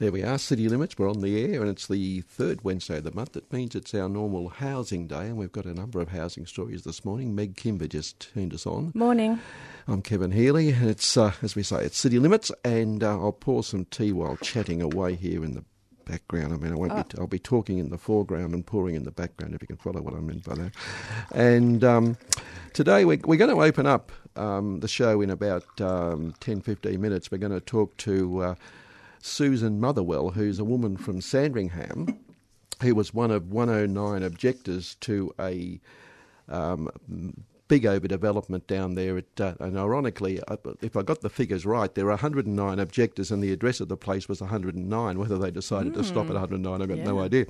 There we are, City Limits. We're on the air, and it's the third Wednesday of the month. It means it's our normal housing day, and we've got a number of housing stories this morning. Meg Kimber just turned us on. Morning. I'm Kevin Healy, and it's, uh, as we say, it's City Limits, and uh, I'll pour some tea while chatting away here in the background. I mean, I won't oh. be. T- I'll be talking in the foreground and pouring in the background, if you can follow what I mean by that. And um, today we're, we're, going to open up um, the show in about um, 10, 15 minutes. We're going to talk to. Uh, Susan Motherwell, who's a woman from Sandringham, who was one of 109 objectors to a um, big overdevelopment down there. At, uh, and ironically, if I got the figures right, there are 109 objectors, and the address of the place was 109. Whether they decided mm. to stop at 109, I've got yeah. no idea.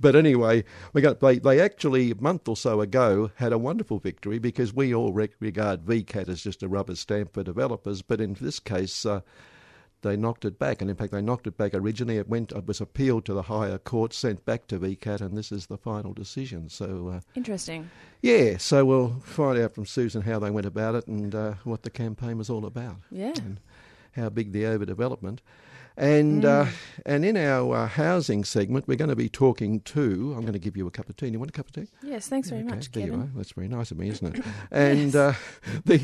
But anyway, we got they, they actually a month or so ago had a wonderful victory because we all regard VCAT as just a rubber stamp for developers, but in this case. Uh, they knocked it back. And in fact, they knocked it back originally. It went, it was appealed to the higher court, sent back to VCAT, and this is the final decision. So uh, interesting. Yeah. So we'll find out from Susan how they went about it and uh, what the campaign was all about. Yeah. And how big the overdevelopment. And uh, mm. uh, and in our uh, housing segment, we're going to be talking to. I'm going to give you a cup of tea. Do you want a cup of tea? Yes, thanks very okay, much, there Kevin. You are. That's very nice of me, isn't it? And uh, the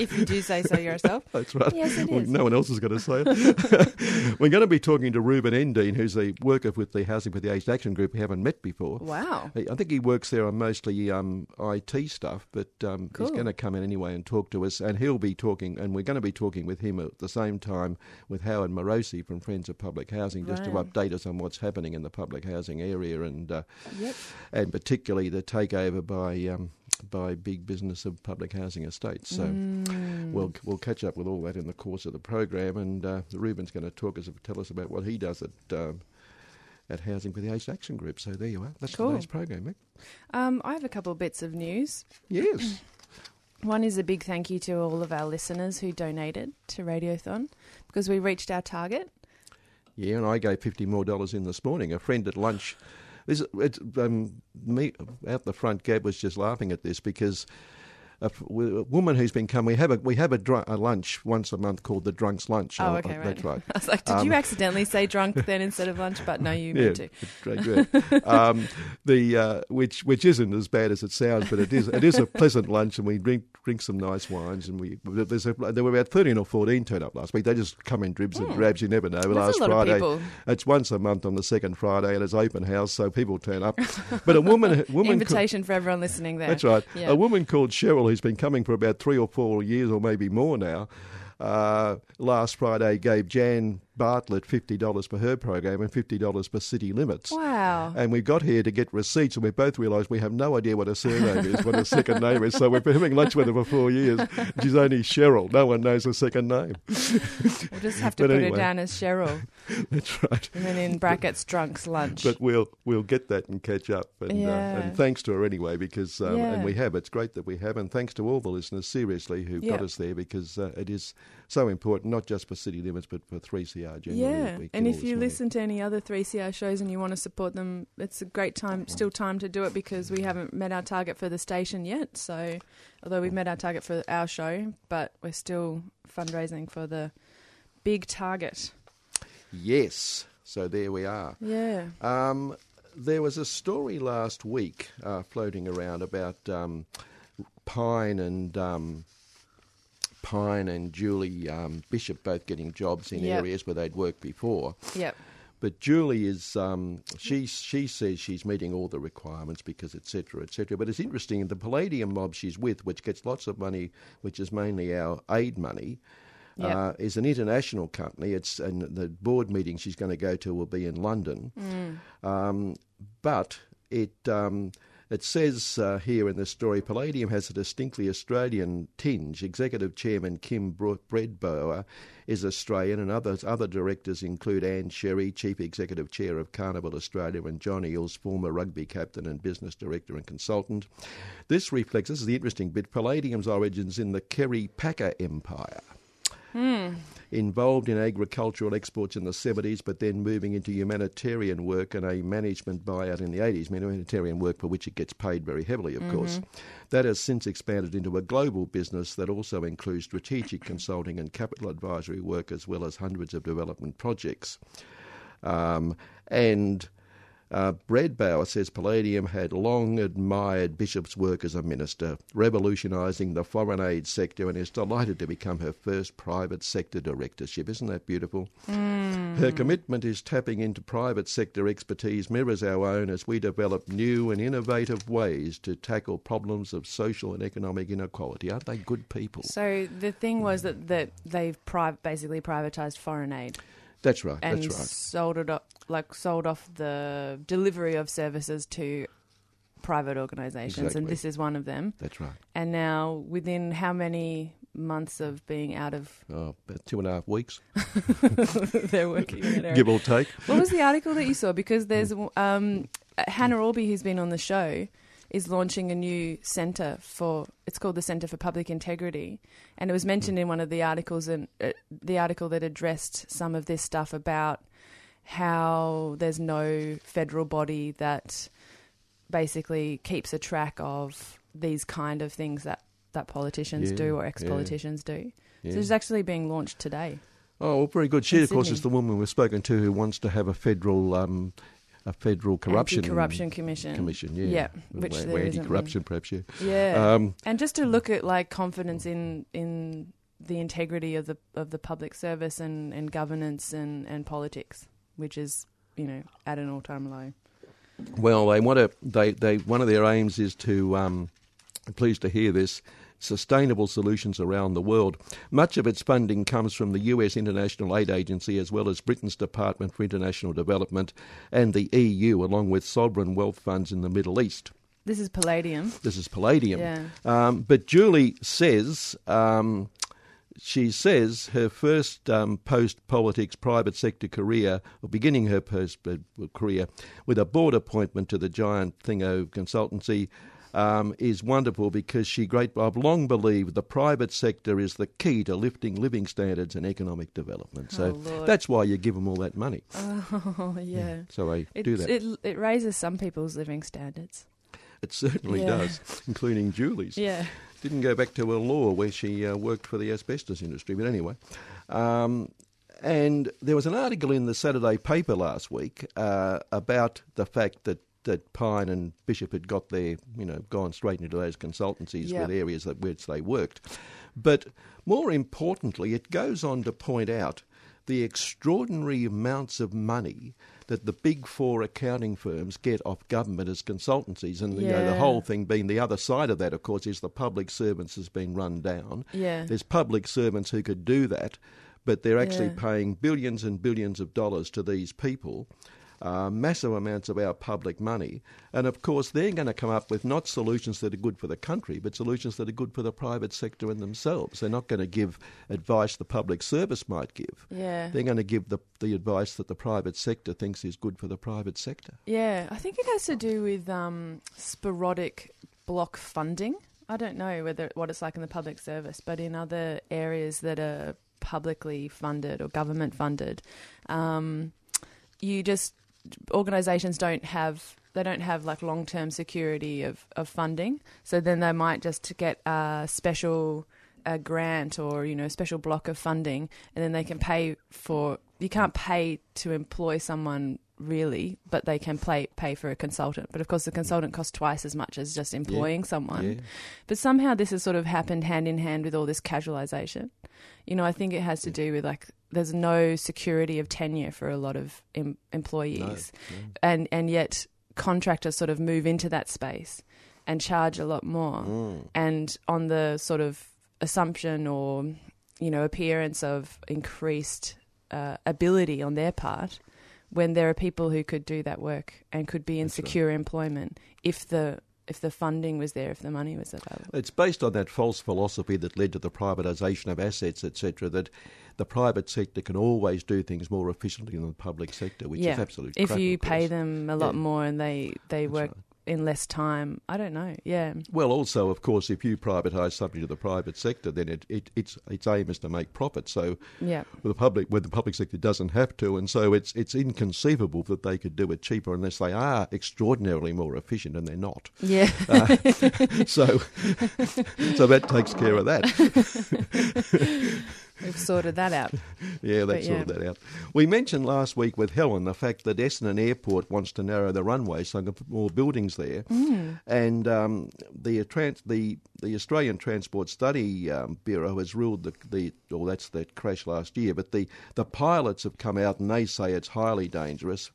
if you do say so yourself. that's right. Yes, it well, is. No one else is going to say it. we're going to be talking to Ruben Endine, who's a worker with the Housing for the Aged Action Group. We haven't met before. Wow. I think he works there on mostly um, IT stuff, but um, cool. he's going to come in anyway and talk to us. And he'll be talking, and we're going to be talking with him at the same time with Howard Morosi from Friends of Public Housing just right. to update us on what's happening in the public housing area and uh, yep. and particularly the takeover by um, by big business of public housing estates. So mm. we'll we'll catch up with all that in the course of the program, and uh, Ruben's going to talk us tell us about what he does at. Um, at Housing for the Aged Action Group. So there you are. That's cool. today's program, Mick. Um, I have a couple of bits of news. Yes. One is a big thank you to all of our listeners who donated to Radiothon because we reached our target. Yeah, and I gave fifty more dollars in this morning. A friend at lunch, this it's, um, me out the front. Gab was just laughing at this because a, a, woman who's been coming. We have a we have a, dr- a, lunch once a month called the Drunks Lunch. Oh, okay, right. That's right. I was like, did um, you accidentally say drunk then instead of lunch? But no, you meant yeah, to. um, the uh, which which isn't as bad as it sounds, but it is it is a pleasant lunch, and we drink drink some nice wines, and we there's a, there were about thirteen or fourteen turned up last week. They just come in dribs and hmm. drabs. You never know. That's last Friday, it's once a month on the second Friday, and it's open house, so people turn up. But a woman, woman invitation for everyone listening there. That's right. Yeah. A woman called Cheryl, who's been coming for about three or four years, or maybe more now. Uh, last Friday gave Jan Bartlett $50 for her program and $50 for City Limits. Wow. And we got here to get receipts, and we both realised we have no idea what a surname is, what a second name is. So we've been having lunch with her for four years. She's only Cheryl. No one knows her second name. We'll just have to but put anyway, her down as Cheryl. That's right. And then in brackets, drunks lunch. But we'll we'll get that and catch up. And, yeah. uh, and thanks to her anyway, because um, yeah. and we have. It's great that we have, and thanks to all the listeners seriously who yeah. got us there, because uh, it is so important, not just for City Limits, but for 3CR generally. Yeah, and if you listen to any other 3CR shows and you want to support them, it's a great time, still time to do it because we haven't met our target for the station yet. So, although we've met our target for our show, but we're still fundraising for the big target. Yes, so there we are. Yeah. Um, there was a story last week uh, floating around about um, Pyne and. Um, Pyne and Julie um, Bishop both getting jobs in Yep. areas where they'd worked before. Yep. But Julie is um, she she says she's meeting all the requirements because etc etc. But it's interesting the Palladium mob she's with, which gets lots of money, which is mainly our aid money. Yep. Uh, is an international company. It's and the board meeting she's going to go to will be in London. Mm. Um, but it um, It says uh, here in the story Palladium has a distinctly Australian tinge. Executive Chairman Kim Bredbauer is Australian, and others, other directors include Anne Sherry, Chief Executive Chair of Carnival Australia, and John Eales, former rugby captain and business director and consultant. This reflects, this is the interesting bit, Palladium's origins in the Kerry Packer Empire involved in agricultural exports in the 70s, but then moving into humanitarian work and a management buyout in the 80s, humanitarian work for which it gets paid very heavily, of course. That has since expanded into a global business that also includes strategic consulting and capital advisory work, as well as hundreds of development projects. Um, and uh, Bredbauer says Palladium had long admired Bishop's work as a minister, revolutionising the foreign aid sector, and is delighted to become her first private sector directorship. Isn't that beautiful? Her commitment is tapping into private sector expertise mirrors our own as we develop new and innovative ways to tackle problems of social and economic inequality. Aren't they good people? So the thing was that, that they've pri- basically privatised foreign aid That's right. and that's right. sold it up, like sold off the delivery of services to private organisations, Exactly. and this is one of them. That's right. And now, within how many months of being out of, Oh, about two and a half weeks, they're working area. give or take. What was the article that you saw? Because there's um, Hannah Aulby, who's been on the show, is launching a new centre for. It's called the Centre for Public Integrity, and it was mentioned in one of the articles and uh, the article that addressed some of this stuff about how there's no federal body that basically keeps a track of these kind of things that that politicians Yeah, do or ex-politicians do. Yeah. So it's actually being launched today. Oh, well, very good. She, In of course, is the woman we've spoken to who wants to have a federal, um, a federal corruption corruption commission. commission. Yeah, Yeah, which there isn't anti-corruption, perhaps. Yeah. Yeah, Um, and just to look at like confidence in in the integrity of the of the public service and, and governance and, and politics, which is you know at an all time low. well, they want to. They, they one of their aims is to. Um, I'm pleased to hear this. Sustainable solutions around the world. Much of its funding comes from the US International Aid Agency as well as Britain's Department for International Development and the EU, along with sovereign wealth funds in the Middle East. This is palladium. This is palladium. Yeah. Um, but Julie says, um, she says her first um, post politics private sector career, or beginning her post uh, career with a board appointment to the giant Thingo consultancy. Um, is wonderful because she great. I've long believed the private sector is the key to lifting living standards and economic development. So Oh, that's why you give them all that money. Oh yeah. So they It, do that. It, it it raises some people's living standards. It certainly Yeah. does, including Julie's. Yeah. Didn't go back to her law where she uh, worked for the asbestos industry, but anyway. Um, and there was an article in the Saturday paper last week uh, about the fact that, that Pyne and Bishop had got their, you know, gone straight into those consultancies Yep. with areas that which they worked. But more importantly, it goes on to point out the extraordinary amounts of money that the big four accounting firms get off government as consultancies. And you know, the whole thing being the other side of that, of course, is the public servants has been run down. Yeah. There's public servants who could do that, but they're actually Yeah. paying billions and billions of dollars to these people. Uh, massive amounts of our public money. And of course, they're going to come up with not solutions that are good for the country, but solutions that are good for the private sector and themselves. They're not going to give advice the public service might give. Yeah. They're going to give the, the advice that the private sector thinks is good for the private sector. Yeah, I think it has to do with um, sporadic block funding. I don't know whether what it's like in the public service, but in other areas that are publicly funded or government funded, um, you just organisations don't have they don't have like long term security of, of funding. So then they might just get a special a grant or you know a special block of funding, and then they can pay for. You can't pay to employ someone really, but they can pay pay for a consultant. But of course, the consultant costs twice as much as just employing someone. Yeah. But somehow this has sort of happened hand in hand with all this casualisation. You know, I think it has to do with like there's no security of tenure for a lot of em- employees, and and yet contractors sort of move into that space and charge a lot more, Mm. and on the sort of assumption or you know appearance of increased uh, ability on their part. When there are people who could do that work and could be in That's right. secure employment if the if the funding was there, if the money was available. It's based on that false philosophy that led to the privatisation of assets, etc. That the private sector can always do things more efficiently than the public sector, which yeah. is absolutely If you pay them a lot Yeah. more and they they That's work right. In less time, I don't know. Yeah, Well, also, of course, if you privatise something to the private sector, then it, it, its its aim is to make profit. So yeah, with the public, when the public sector doesn't have to, and so it's it's inconceivable that they could do it cheaper unless they are extraordinarily more efficient, and they're not. yeah. Uh, so, so that takes care of that. We've sorted that out. Yeah, But that sorted yeah. that out. We mentioned last week with Helen the fact that Essendon Airport wants to narrow the runway so they can put more buildings there, Mm. and um, the trans- the the Australian Transport Safety um, Bureau has ruled the the well that's that crash last year, but the the pilots have come out and they say it's highly dangerous.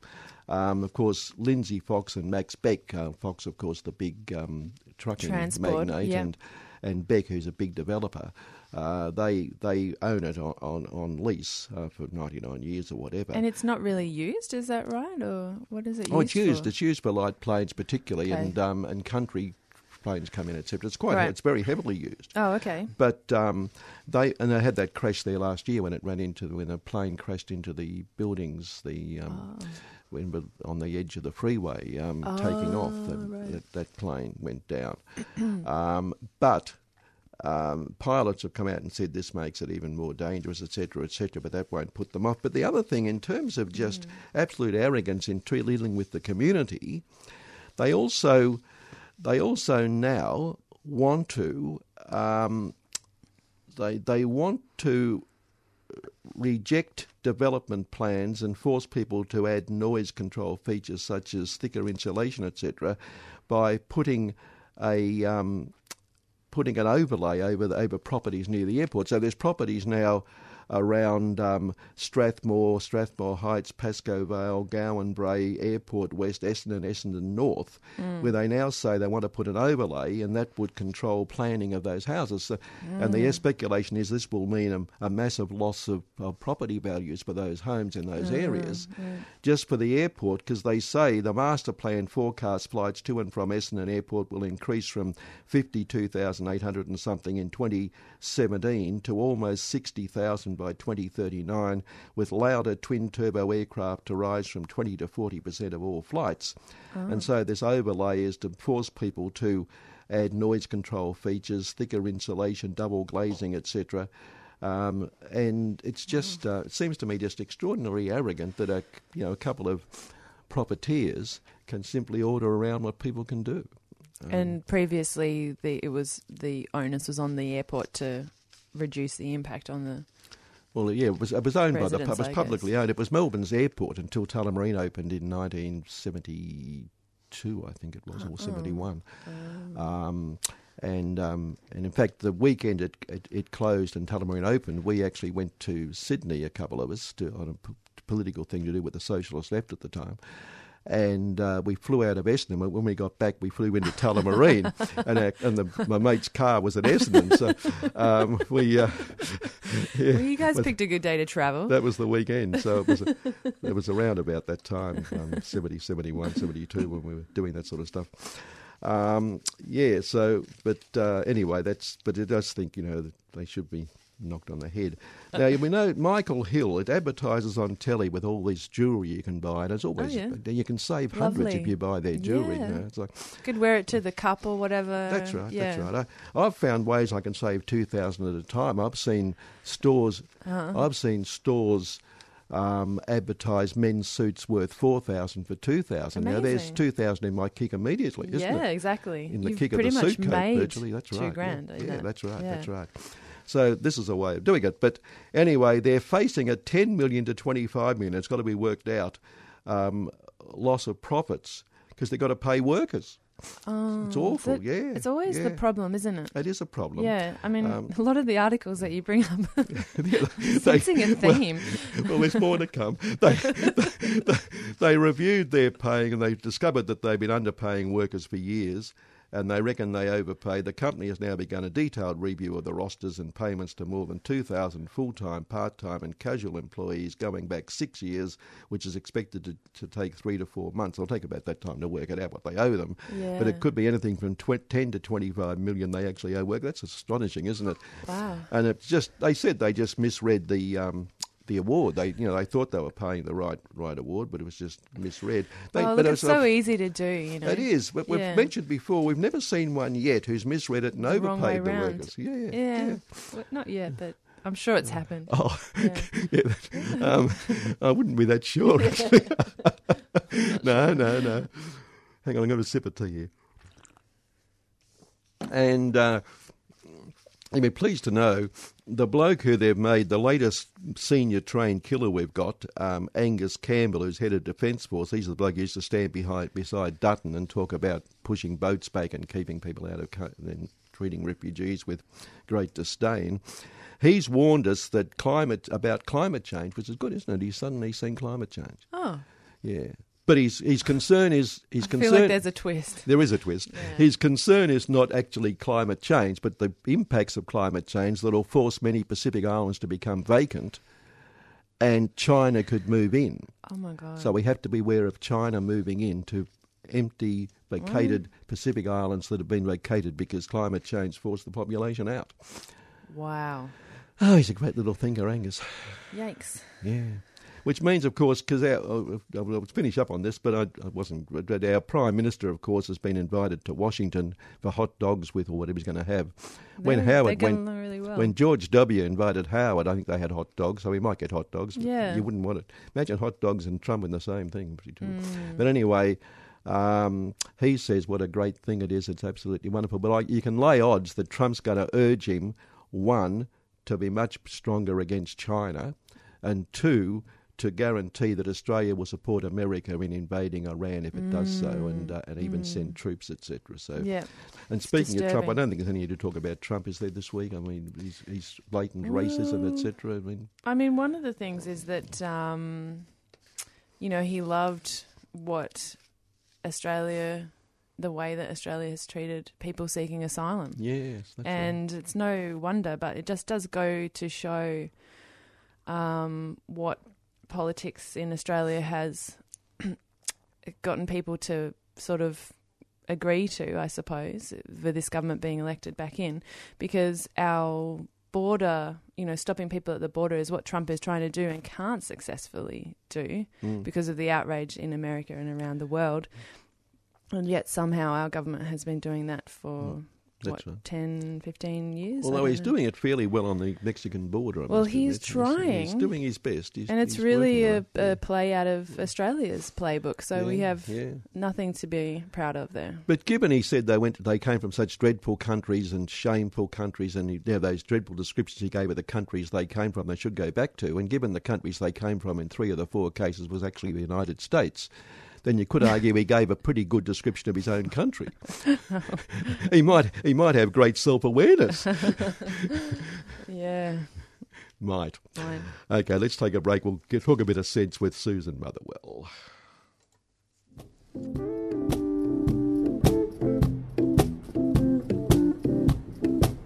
Um, of course, Lindsay Fox and Max Beck, uh, Fox, of course, the big um, trucking Transport, magnate, yeah. and and Beck, who's a big developer, uh, they they own it on on, on lease uh, for ninety nine years or whatever. And it's not really used, is that right? Or what is it used oh, it's used. for? It's used for light planes particularly, Okay. and um, and country planes come in, etc. It's quite Right. it's very heavily used. Oh, okay. But um, they and they had that crash there last year when it ran into when a plane crashed into the buildings. The um, Oh. when on the edge of the freeway um, taking off, Oh, the, right. that, that plane went down. um, but um, pilots have come out and said this makes it even more dangerous, etc., etc. But that won't put them off. But the other thing, in terms of just Mm. absolute arrogance in dealing with the community, they also they also now want to um, they they want to reject development plans and force people to add noise control features such as thicker insulation, etc., by putting a um, putting an overlay over over properties near the airport. So there's properties now around um, Strathmore, Strathmore Heights, Pascoe Vale, Gowanbrae, Airport West, Essendon, Essendon North, mm. where they now say they want to put an overlay and that would control planning of those houses. So, And the mm. speculation is this will mean a, a massive loss of, of property values for those homes in those mm, areas just for the airport because they say the master plan forecast flights to and from Essendon Airport will increase from 52,800 and something in 2017 to almost 60,000 by 2039, with louder twin turbo aircraft to rise from 20 to 40% of all flights. And so this overlay is to force people to add noise control features, thicker insulation, double glazing, etc. Um, and it's just uh, it seems to me just extraordinarily arrogant that a you know a couple of profiteers can simply order around what people can do. Um, And previously, the it was the onus was on the airport to reduce the impact on the. Well, yeah, it was, it was owned by the it was publicly owned. It was Melbourne's airport until Tullamarine opened in 1972, I think it was, or 71. Um, and um, and in fact, the weekend it, it, it closed and Tullamarine opened, we actually went to Sydney, a couple of us, to, on a p- political thing to do with the socialist left at the time. And uh, we flew out of Essendon. When we got back, we flew into Tullamarine, and, our, and the, my mate's car was at Essendon. So um, we, uh, yeah, Well, you guys but picked a good day to travel. that was the weekend. So it was, a, it was around about that time, um, 70, 71, 72, when we were doing that sort of stuff. Um, yeah, so, but uh, anyway, that's, but it does think, you know, that they should be knocked on the head. Now, we know Michael Hill, it advertises on telly with all this jewellery you can buy, and it's always, yeah. you can save hundreds Lovely. if you buy their jewellery. You Yeah. know, it's like, Could wear it to the cup or whatever. that's right. Yeah. That's right. I, I've found ways I can save two thousand at a time. I've seen stores. Uh-huh. I've seen stores um, advertise men's suits worth four thousand for two thousand. Now there's two thousand in my kick immediately, isn't yeah, it? exactly. In the You've kick of the suit coat, virtually. That's two right. grand. Yeah, yeah, that. that's right. Yeah. That's right. So this is a way of doing it. But anyway, they're facing a ten million to twenty-five million. It's got to be worked out. Um, loss of profits because they've got to pay workers. Oh, It's awful. yeah, It's always the problem, isn't it? It is a problem. Yeah, I mean, Um, a lot of the articles that you bring up they, sensing a theme. well, there's more to come. They, they, they reviewed their paying and they discovered that they've been underpaying workers for years. And they reckon they overpaid. The company has now begun a detailed review of the rosters and payments to more than 2,000 full time, part time, and casual employees going back six years, which is expected to, to take three to four months. It'll take about that time to work it out what they owe them. Yeah. But it could be anything from tw- 10 to 25 million they actually owe work. That's astonishing, isn't it? Wow. And it's just, they said they just misread the. Um, the award, they you know they thought they were paying the right right award, but it was just misread. They, oh, look, it it's so a- easy to do, you know. it is, but we've mentioned before we've never seen one yet who's misread it and The overpaid the workers. Yeah, yeah. Yeah. Well, not yet, but I'm sure it's happened. Oh, Yeah. yeah. that- um, I wouldn't be that sure. Actually. no, no, no. Hang on, I'm going to sip of tea here. And uh, you'll be pleased to know the bloke who they've made the latest senior trained killer we've got, um, Angus Campbell, who's head of Defence Force. He's the bloke who used to stand behind beside Dutton and talk about pushing boats back and keeping people out of co- and treating refugees with great disdain. He's warned us that climate about climate change, which is good, isn't it? He's suddenly seen climate change. Oh, Yeah, but his his concern is his I concern. feel like there's a twist. There is a twist. His concern is not actually climate change, but the impacts of climate change that will force many Pacific islands to become vacant, and China could move in. Oh my god. So we have to beware of China moving in to empty, vacated Mm. Pacific islands that have been vacated because climate change forced the population out. wow. Oh, he's a great little thinker, Angus. Yikes. Yeah. Which means, of course, because our, uh, I'll finish up on this, but I, I wasn't. But our Prime Minister, of course, has been invited to Washington for hot dogs with or whatever he's going to have. when They're- Howard went, really well. when George W. invited Howard, I think they had hot dogs, so we might get hot dogs. Yeah. You wouldn't want it. Imagine hot dogs and Trump in the same thing. Mm. But anyway, um, he says what a great thing it is. It's absolutely wonderful. But I, you can lay odds that Trump's going to urge him, one, to be much stronger against China, and two, to guarantee that Australia will support America in invading Iran if it does so, and uh, and even send troops, etc. So, Mm. yeah. and speaking of Trump, I don't think there's any need to talk about Trump, is there this week? I mean, he's, he's blatant racism, etc. I mean, I mean, one of the things is that, um, you know, he loved what Australia, the way that Australia has treated people seeking asylum. yes, that's right. and it's no wonder, but it just does go to show um, what politics in Australia has gotten people to sort of agree to, I suppose, for this government being elected back in, because our border, you know, stopping people at the border is what Trump is trying to do and can't successfully do Mm. because of the outrage in America and around the world. And yet somehow our government has been doing that for Mm, That's what, right. 10, 15 years? Although he's know. doing it fairly well on the Mexican border. I Well, must he's admit. He's trying. doing his best. He's, and it's he's really a, a play out of Australia's playbook. So we have yeah. nothing to be proud of there. But given he said they went, they came from such dreadful countries and shameful countries, and he, yeah, those dreadful descriptions he gave of the countries they came from, they should go back to. And given the countries they came from in three of the four cases was actually the United States, then you could argue he gave a pretty good description of his own country. he might, he might have great self awareness. Yeah, might. fine. Okay, let's take a break. We'll get, talk a bit of sense with Susan Motherwell.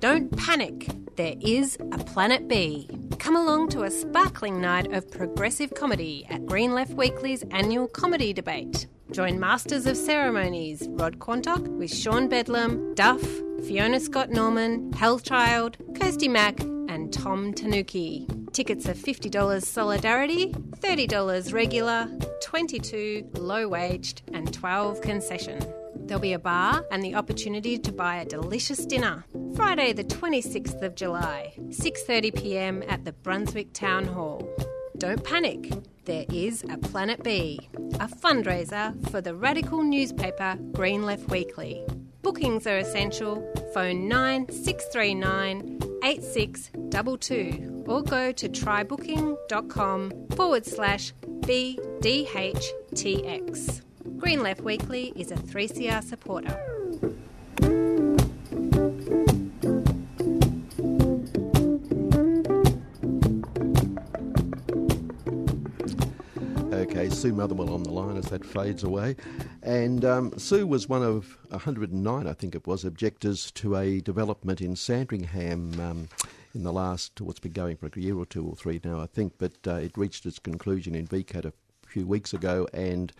Don't panic. There is a Planet B. Come along to a sparkling night of progressive comedy at Green Left Weekly's annual comedy debate. Join Masters of Ceremonies Rod Quantock with Sean Bedlam, Duff, Fiona Scott Norman, Hellchild, Kirsty Mack, and Tom Tanuki. Tickets are $50 Solidarity, $30 regular, 22 low waged, and 12 concession. There'll be a bar and the opportunity to buy a delicious dinner. Friday the 26th of July, 6:30 p.m. at the Brunswick Town Hall. Don't panic. There is a Planet B, a fundraiser for the radical newspaper Green Left Weekly. Bookings are essential. Phone 9639 8622 or go to trybooking.com forward slash BDHTX. Green Left Weekly is a 3CR supporter. Sue Motherwell on the line as that fades away. And um, Sue was one of 109, I think it was, objectors to a development in Sandringham um, in the last, what's been going for a year or two or three now, I think, but uh, it reached its conclusion in VCAT a few weeks ago. And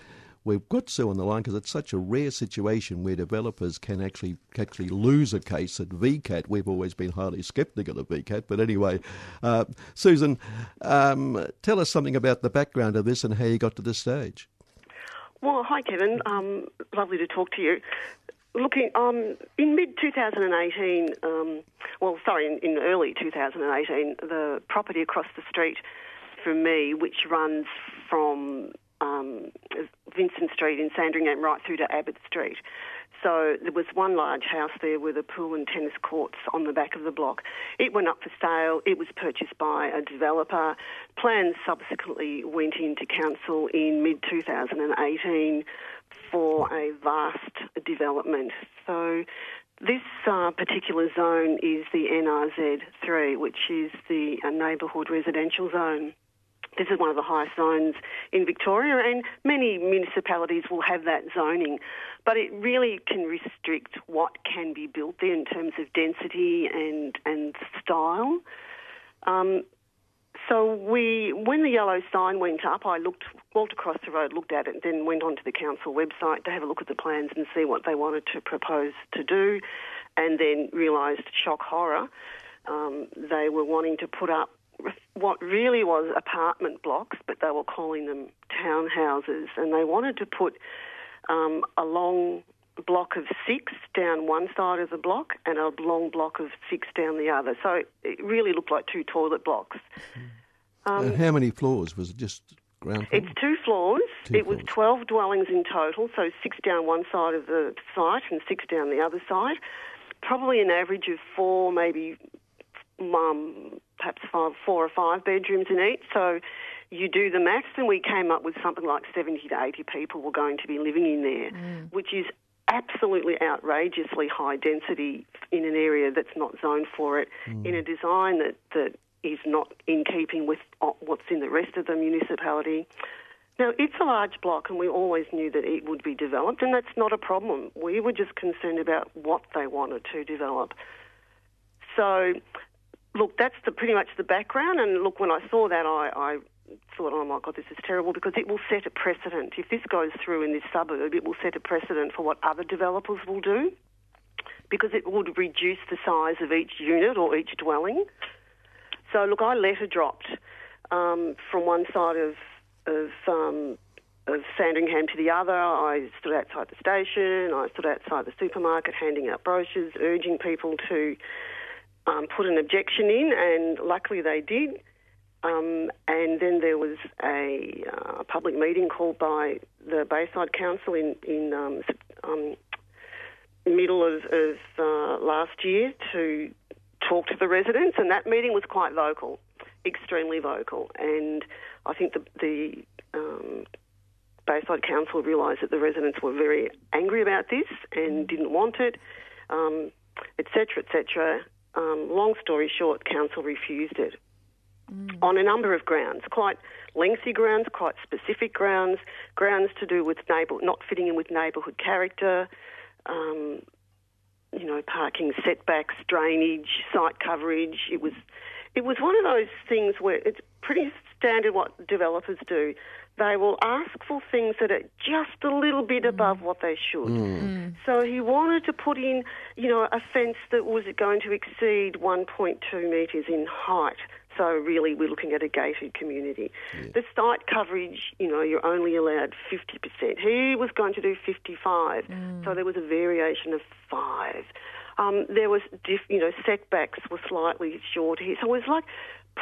we've got Sue on the line because it's such a rare situation where developers can actually actually lose a case at VCAT. We've always been highly sceptical of VCAT, but anyway, uh, Susan, um, tell us something about the background of this and how you got to this stage. Well, hi, Kevin. Um, lovely to talk to you. Looking um, in mid 2018, um, well, sorry, in, in, early 2018, the property across the street from me, which runs from um, Vincent Street in Sandringham right through to Abbott Street, so there was one large house there with a pool and tennis courts on the back of the block. It went up for sale. It was purchased by a developer. Plans subsequently went into council in mid 2018 for a vast development. So this uh, particular zone is the NRZ3, which is the uh, neighbourhood residential zone. This is one of the highest zones in Victoria, and many municipalities will have that zoning. But it really can restrict what can be built there in terms of density and, and style. Um, so we, when the yellow sign went up, I looked, walked across the road, looked at it, and then went onto the council website to have a look at the plans and see what they wanted to propose to do, and then realised, shock horror, um, they were wanting to put up what really was apartment blocks, but they were calling them townhouses, and they wanted to put um, a long block of six down one side of the block and a long block of six down the other. So it really looked like two toilet blocks. Um, and how many floors was it? Just ground floor? It's two floors. Two it was 12 dwellings in total, so six down one side of the site and six down the other side. Probably an average of four, maybe um, perhaps five, four or five bedrooms in each. So you do the maths, and we came up with something like 70 to 80 people were going to be living in there, Mm. which is absolutely outrageously high density in an area that's not zoned for it, in a design that, that is not in keeping with what's in the rest of the municipality. Now, it's a large block, and we always knew that it would be developed, and that's not a problem. We were just concerned about what they wanted to develop. So, look, that's the, pretty much the background. And look, when I saw that, I, I thought, oh my God, this is terrible because it will set a precedent. If this goes through in this suburb, it will set a precedent for what other developers will do because it would reduce the size of each unit or each dwelling. So, look, I letter dropped um, from one side of of um, of Sandringham to the other. I stood outside the station. I stood outside the supermarket, handing out brochures, urging people to um, put an objection in, and luckily they did. Um, and then there was a uh, public meeting called by the Bayside Council in in um, um, middle of, of uh, last year to talk to the residents, and that meeting was quite vocal, extremely vocal. And I think the, the um, Bayside Council realised that the residents were very angry about this and didn't want it, um, etc., etc. Um, long story short, council refused it on a number of grounds, quite lengthy grounds, quite specific grounds, grounds to do with neighbour not fitting in with neighbourhood character, um, you know, parking setbacks, drainage, site coverage. It was, it was one of those things where it's pretty standard what developers do. They will ask for things that are just a little bit above what they should. Mm. Mm. So he wanted to put in, you know, a fence that was going to exceed 1.2 metres in height. So really, we're looking at a gated community. The site coverage, you know, you're only allowed 50%. He was going to do 55, mm. so there was a variation of five. Um, there was, diff, you know, setbacks were slightly short here. So it was like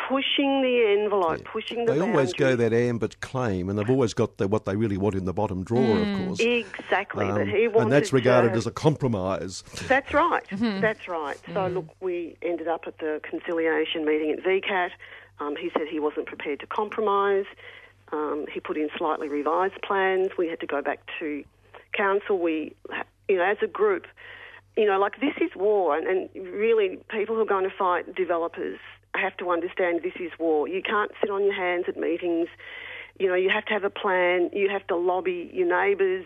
pushing the envelope, pushing the They always go that ambit claim, and they've always got the, what they really want in the bottom drawer, of course. Exactly, but Um, he wanted and that's regarded have- as a compromise. That's right. That's right. So look, we ended up at the conciliation meeting at VCAT. Um, he said he wasn't prepared to compromise. Um, he put in slightly revised plans. We had to go back to council. We, you know, as a group, you know, like this is war, and, and really, people who are going to fight developers have to understand this is war. You can't sit on your hands at meetings. You know, you have to have a plan. You have to lobby your neighbours.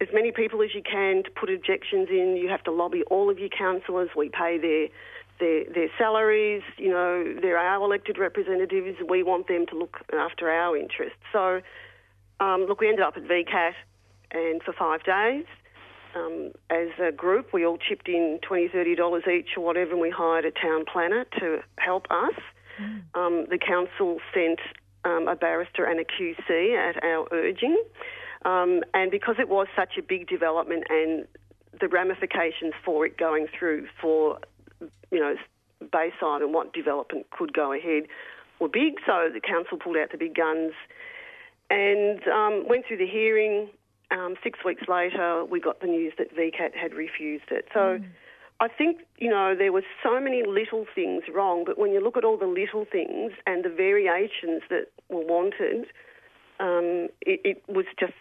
as many people as you can to put objections in. You have to lobby all of your councillors. We pay their their, their salaries. You know, they're our elected representatives. We want them to look after our interests. So, um, look, we ended up at VCAT, and for five days, um, as a group, we all chipped in $20, $30 each or whatever, and we hired a town planner to help us. Um, the council sent um, a barrister and a QC at our urging. Um, and because it was such a big development and the ramifications for it going through for, you know, Bayside and what development could go ahead were big, so the council pulled out the big guns and um, went through the hearing. Um, six weeks later, we got the news that VCAT had refused it. So I think, you know, there were so many little things wrong, but when you look at all the little things and the variations that were wanted, um, it, it was just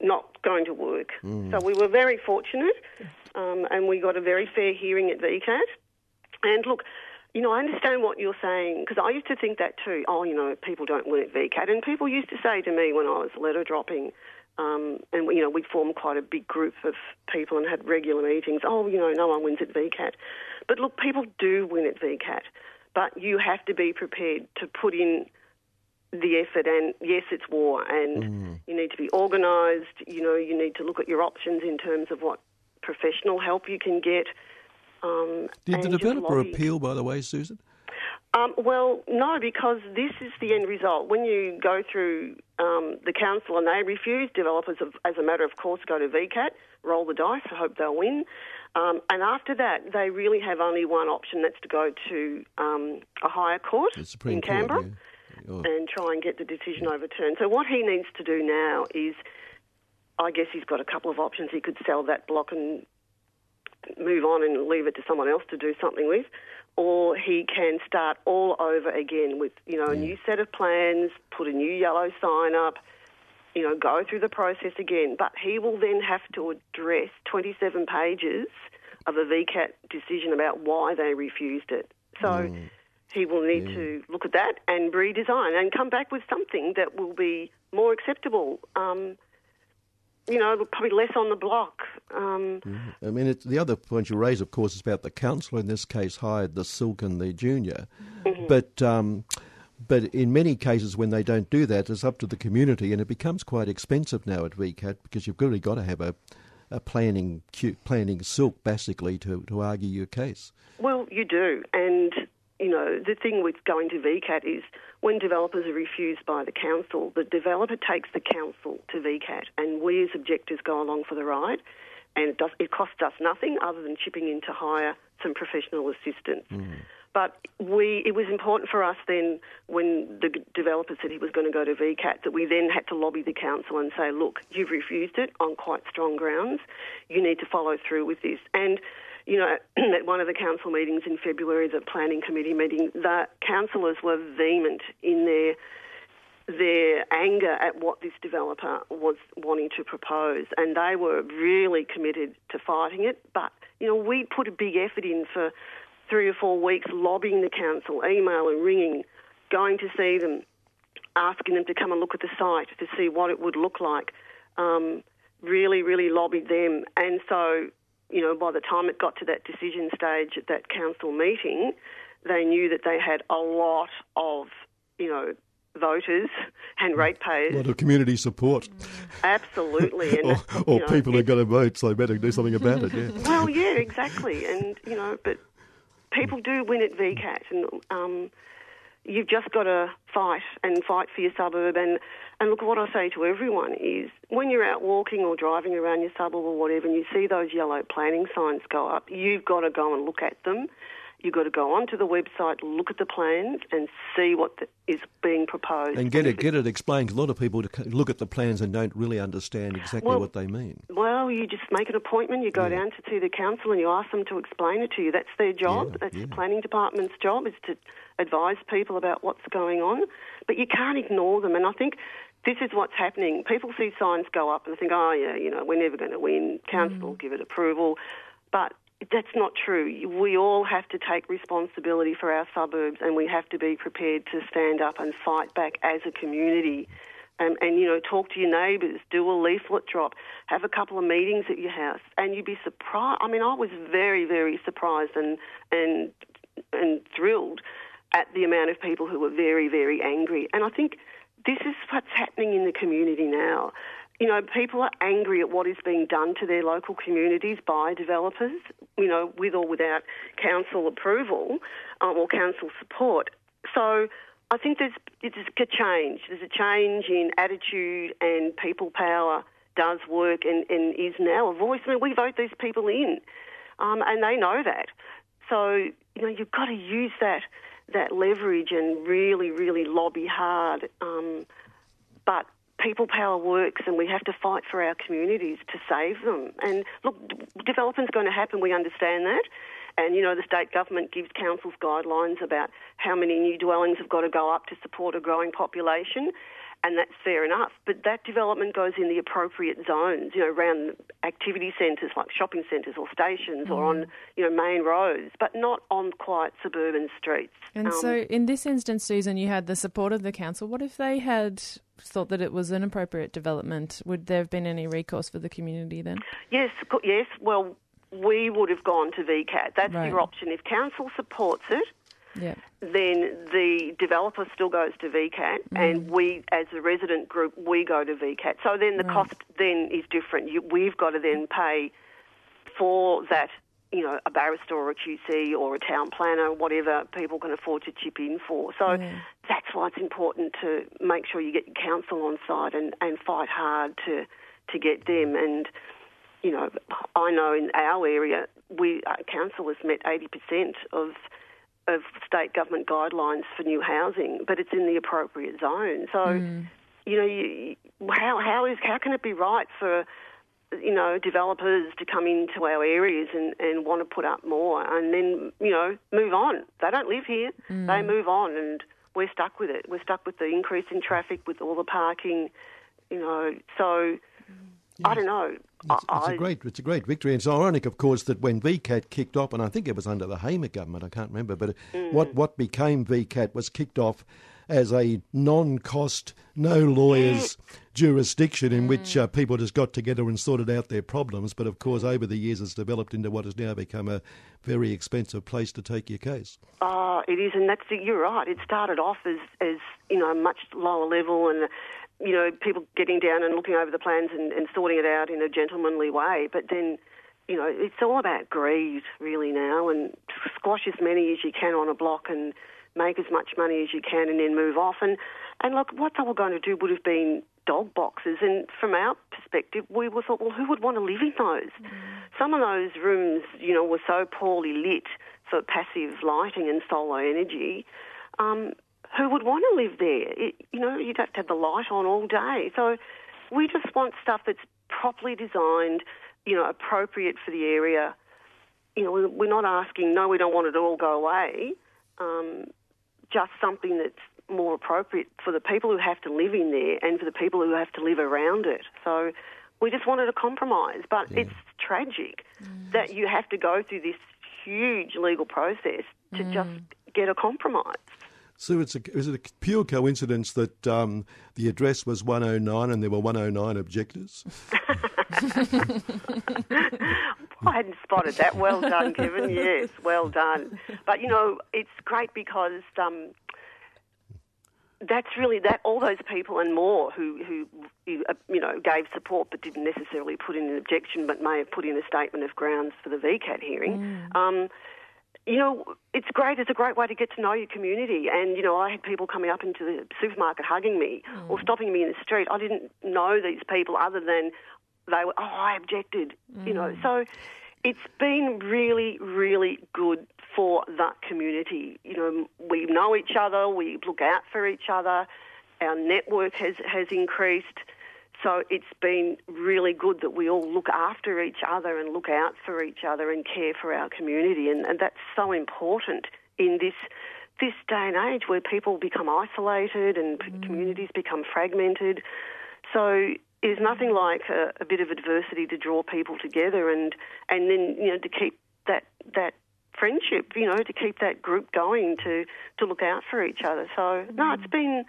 not going to work. So we were very fortunate, um, and we got a very fair hearing at VCAT. And look, you know, I understand what you're saying because I used to think that too. Oh, you know, people don't win at VCAT, and people used to say to me when I was letter dropping, um, and you know, we'd formed quite a big group of people and had regular meetings. Oh, you know, no one wins at VCAT, but look, people do win at VCAT, but you have to be prepared to put in the effort and yes it's war and you need to be organised you know you need to look at your options in terms of what professional help you can get um, Did the developer lobby. appeal, by the way, Susan? Um, well, no, because this is the end result. When you go through um, the council and they refuse, developers, have, as a matter of course, go to VCAT, roll the dice, hope they'll win. Um, and after that, they really have only one option that's to go to um, a higher court in Court. Canberra yeah. Oh, and try and get the decision overturned. So what he needs to do now is, I guess he's got a couple of options. He could sell that block and move on and leave it to someone else to do something with, or he can start all over again with you know a new set of plans, put a new yellow sign up, you know, go through the process again. But he will then have to address 27 pages of a VCAT decision about why they refused it. So he will need to look at that and redesign and come back with something that will be more acceptable. Um, you know, probably less on the block. Um, I mean, it's, the other point you raise, of course, is about the council. In this case, hired the Silk and the Junior, but um, but in many cases, when they don't do that, it's up to the community, and it becomes quite expensive now at VCAT because you've really got to have a, a planning planning Silk basically to, to argue your case. Well, you do. And, you know, the thing with going to VCAT is when developers are refused by the council, the developer takes the council to VCAT and we as objectors go along for the ride. And it, does, it costs us nothing other than chipping in to hire some professional assistance. Hmm. But we, it was important for us then, when the developer said he was going to go to VCAT, that we then had to lobby the council and say, look, you've refused it on quite strong grounds. You need to follow through with this. And, you know, at one of the council meetings in February, the planning committee meeting, the councillors were vehement in their their anger at what this developer was wanting to propose, and they were really committed to fighting it. But you know, we put a big effort in for three or four weeks, lobbying the council, emailing, ringing, going to see them, asking them to come and look at the site to see what it would look like. Um, really, really lobbied them, and so you know, by the time it got to that decision stage at that council meeting, they knew that they had a lot of you know voters and ratepayers. A lot of community support, Absolutely, and or, or know, people are going to vote, so they better do something about it. Yeah. Well, yeah, exactly, and you know, but people do win at VCAT, and um, you've just got to fight and fight for your suburb. And and look, what I say to everyone is, when you're out walking or driving around your suburb or whatever, and you see those yellow planning signs go up, you've got to go and look at them. You've got to go onto the website, look at the plans, and see what the, is being proposed. And get it, get it explained. a lot of people look at the plans and don't really understand exactly Well, what they mean. Well, you just make an appointment, you go down to see the council and you ask them to explain it to you. That's their job. Yeah, That's yeah. the planning department's job is to advise people about what's going on. But you can't ignore them. And I think this is what's happening. People see signs go up and they think, oh, yeah, you know, we're never going to win. Council will give it approval. But that's not true. We all have to take responsibility for our suburbs and we have to be prepared to stand up and fight back as a community Um, and you know, talk to your neighbours, do a leaflet drop, have a couple of meetings at your house, and you'd be surprised. I mean, I was very, very surprised and and and thrilled at the amount of people who were very, very angry. And I think this is what's happening in the community now. You know, people are angry at what is being done to their local communities by developers, you know, with or without council approval um, or council support. So I think there's it's a change. There's a change in attitude and people power does work and, and is now a voice. I mean, we vote these people in, um, and they know that. So you know, you've got to use that that leverage and really, really lobby hard. Um, but people power works, and we have to fight for our communities to save them. And look, development's going to happen. We understand that. And, you know, the state government gives councils guidelines about how many new dwellings have got to go up to support a growing population and that's fair enough. But that development goes in the appropriate zones, you know, around activity centres like shopping centres or stations mm. or on, you know, main roads, but not on quiet suburban streets. And um, so, in this instance, Susan, you had the support of the council. What if they had thought that it was an appropriate development? Would there have been any recourse for the community then? Yes, yes. Well, we would have gone to VCAT. That's right. your option. If council supports it, yeah. then the developer still goes to VCAT, mm. and we, as a resident group, we go to VCAT. So then the right. cost then is different. You, we've got to then pay for that, you know, a barrister or a QC or a town planner, whatever people can afford to chip in for. So yeah. that's why it's important to make sure you get your council on side and, and fight hard to to get them. And you know, I know in our area, we uh, council has met eighty percent of of state government guidelines for new housing, but it's in the appropriate zone. So, mm. you know, you, how how is how can it be right for you know developers to come into our areas and, and want to put up more and then you know move on? They don't live here; mm. they move on, and we're stuck with it. We're stuck with the increase in traffic, with all the parking, you know. So Yes. I don't know. It's, it's a great, it's a great victory. And it's ironic, of course, that when VCAT kicked off, and I think it was under the Hamer government, I can't remember, but mm. what what became VCAT was kicked off as a non-cost, no lawyers jurisdiction in mm. which uh, people just got together and sorted out their problems. But of course, over the years, it's developed into what has now become a very expensive place to take your case. Oh, it is, and that's you're right. It started off as as you know much lower level and you know, people getting down and looking over the plans and, and sorting it out in a gentlemanly way. But then, you know, it's all about greed really now and squash as many as you can on a block and make as much money as you can and then move off. And, and look, what they were going to do would have been dog boxes. And from our perspective, we were thought, well, who would want to live in those? Mm. Some of those rooms, you know, were so poorly lit for passive lighting and solar energy. Um, who would want to live there? It, you know, you'd have to have the light on all day. So we just want stuff that's properly designed, you know, appropriate for the area. You know, we're not asking, no, we don't want it to all go away. Um, just something that's more appropriate for the people who have to live in there and for the people who have to live around it. So we just wanted a compromise, but yeah. it's tragic mm. that you have to go through this huge legal process to mm. just get a compromise. So it's a, is it a pure coincidence that um, the address was 109 and there were 109 objectors? I hadn't spotted that. Well done, Kevin. Yes, well done. But you know, it's great because um, that's really that all those people and more who who uh, you know gave support but didn't necessarily put in an objection, but may have put in a statement of grounds for the VCAT hearing. Mm. Um, you know, it's great. It's a great way to get to know your community. And, you know, I had people coming up into the supermarket hugging me mm. or stopping me in the street. I didn't know these people other than they were, oh, I objected, mm. you know. Mm. So it's been really, really good for that community. You know, we know each other, we look out for each other, our network has, has increased. So it's been really good that we all look after each other and look out for each other and care for our community, and, and that's so important in this this day and age where people become isolated and mm. communities become fragmented. So there's nothing like a, a, bit of adversity to draw people together and and then you know to keep that that friendship, you know, to keep that group going to to look out for each other. So no, it's been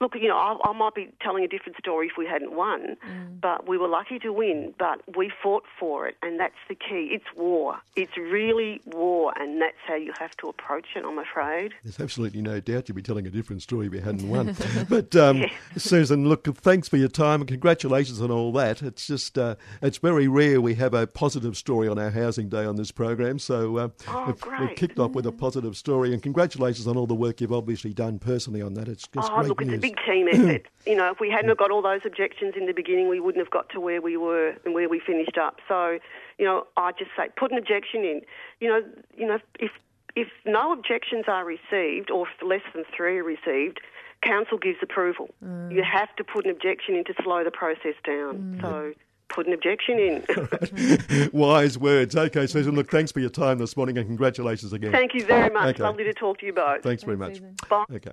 look, you know, I, I might be telling a different story if we hadn't won, but we were lucky to win. But we fought for it, and that's the key. It's war. It's really war, and that's how you have to approach it. I'm afraid. There's absolutely no doubt you'd be telling a different story if you hadn't won. but um, Susan, look, thanks for your time and congratulations on all that. It's just uh, it's very rare we have a positive story on our housing day on this program, so uh, Oh, we've, we've kicked off with a positive story. And congratulations on all the work you've obviously done personally on that. It's just Oh, great look, news. It's a big team effort. you know, if we hadn't have got all those objections in the beginning, we wouldn't have got to where we were and where we finished up. So, you know, I just say put an objection in. You know, you know, if if no objections are received, or if less than three are received, council gives approval. Mm. You have to put an objection in to slow the process down. Mm. So. Put an objection in. Wise words. Okay, Susan, look, thanks for your time this morning and congratulations again. Thank you very much. Okay. Lovely to talk to you both. Thanks very much. Susan. Bye. Okay.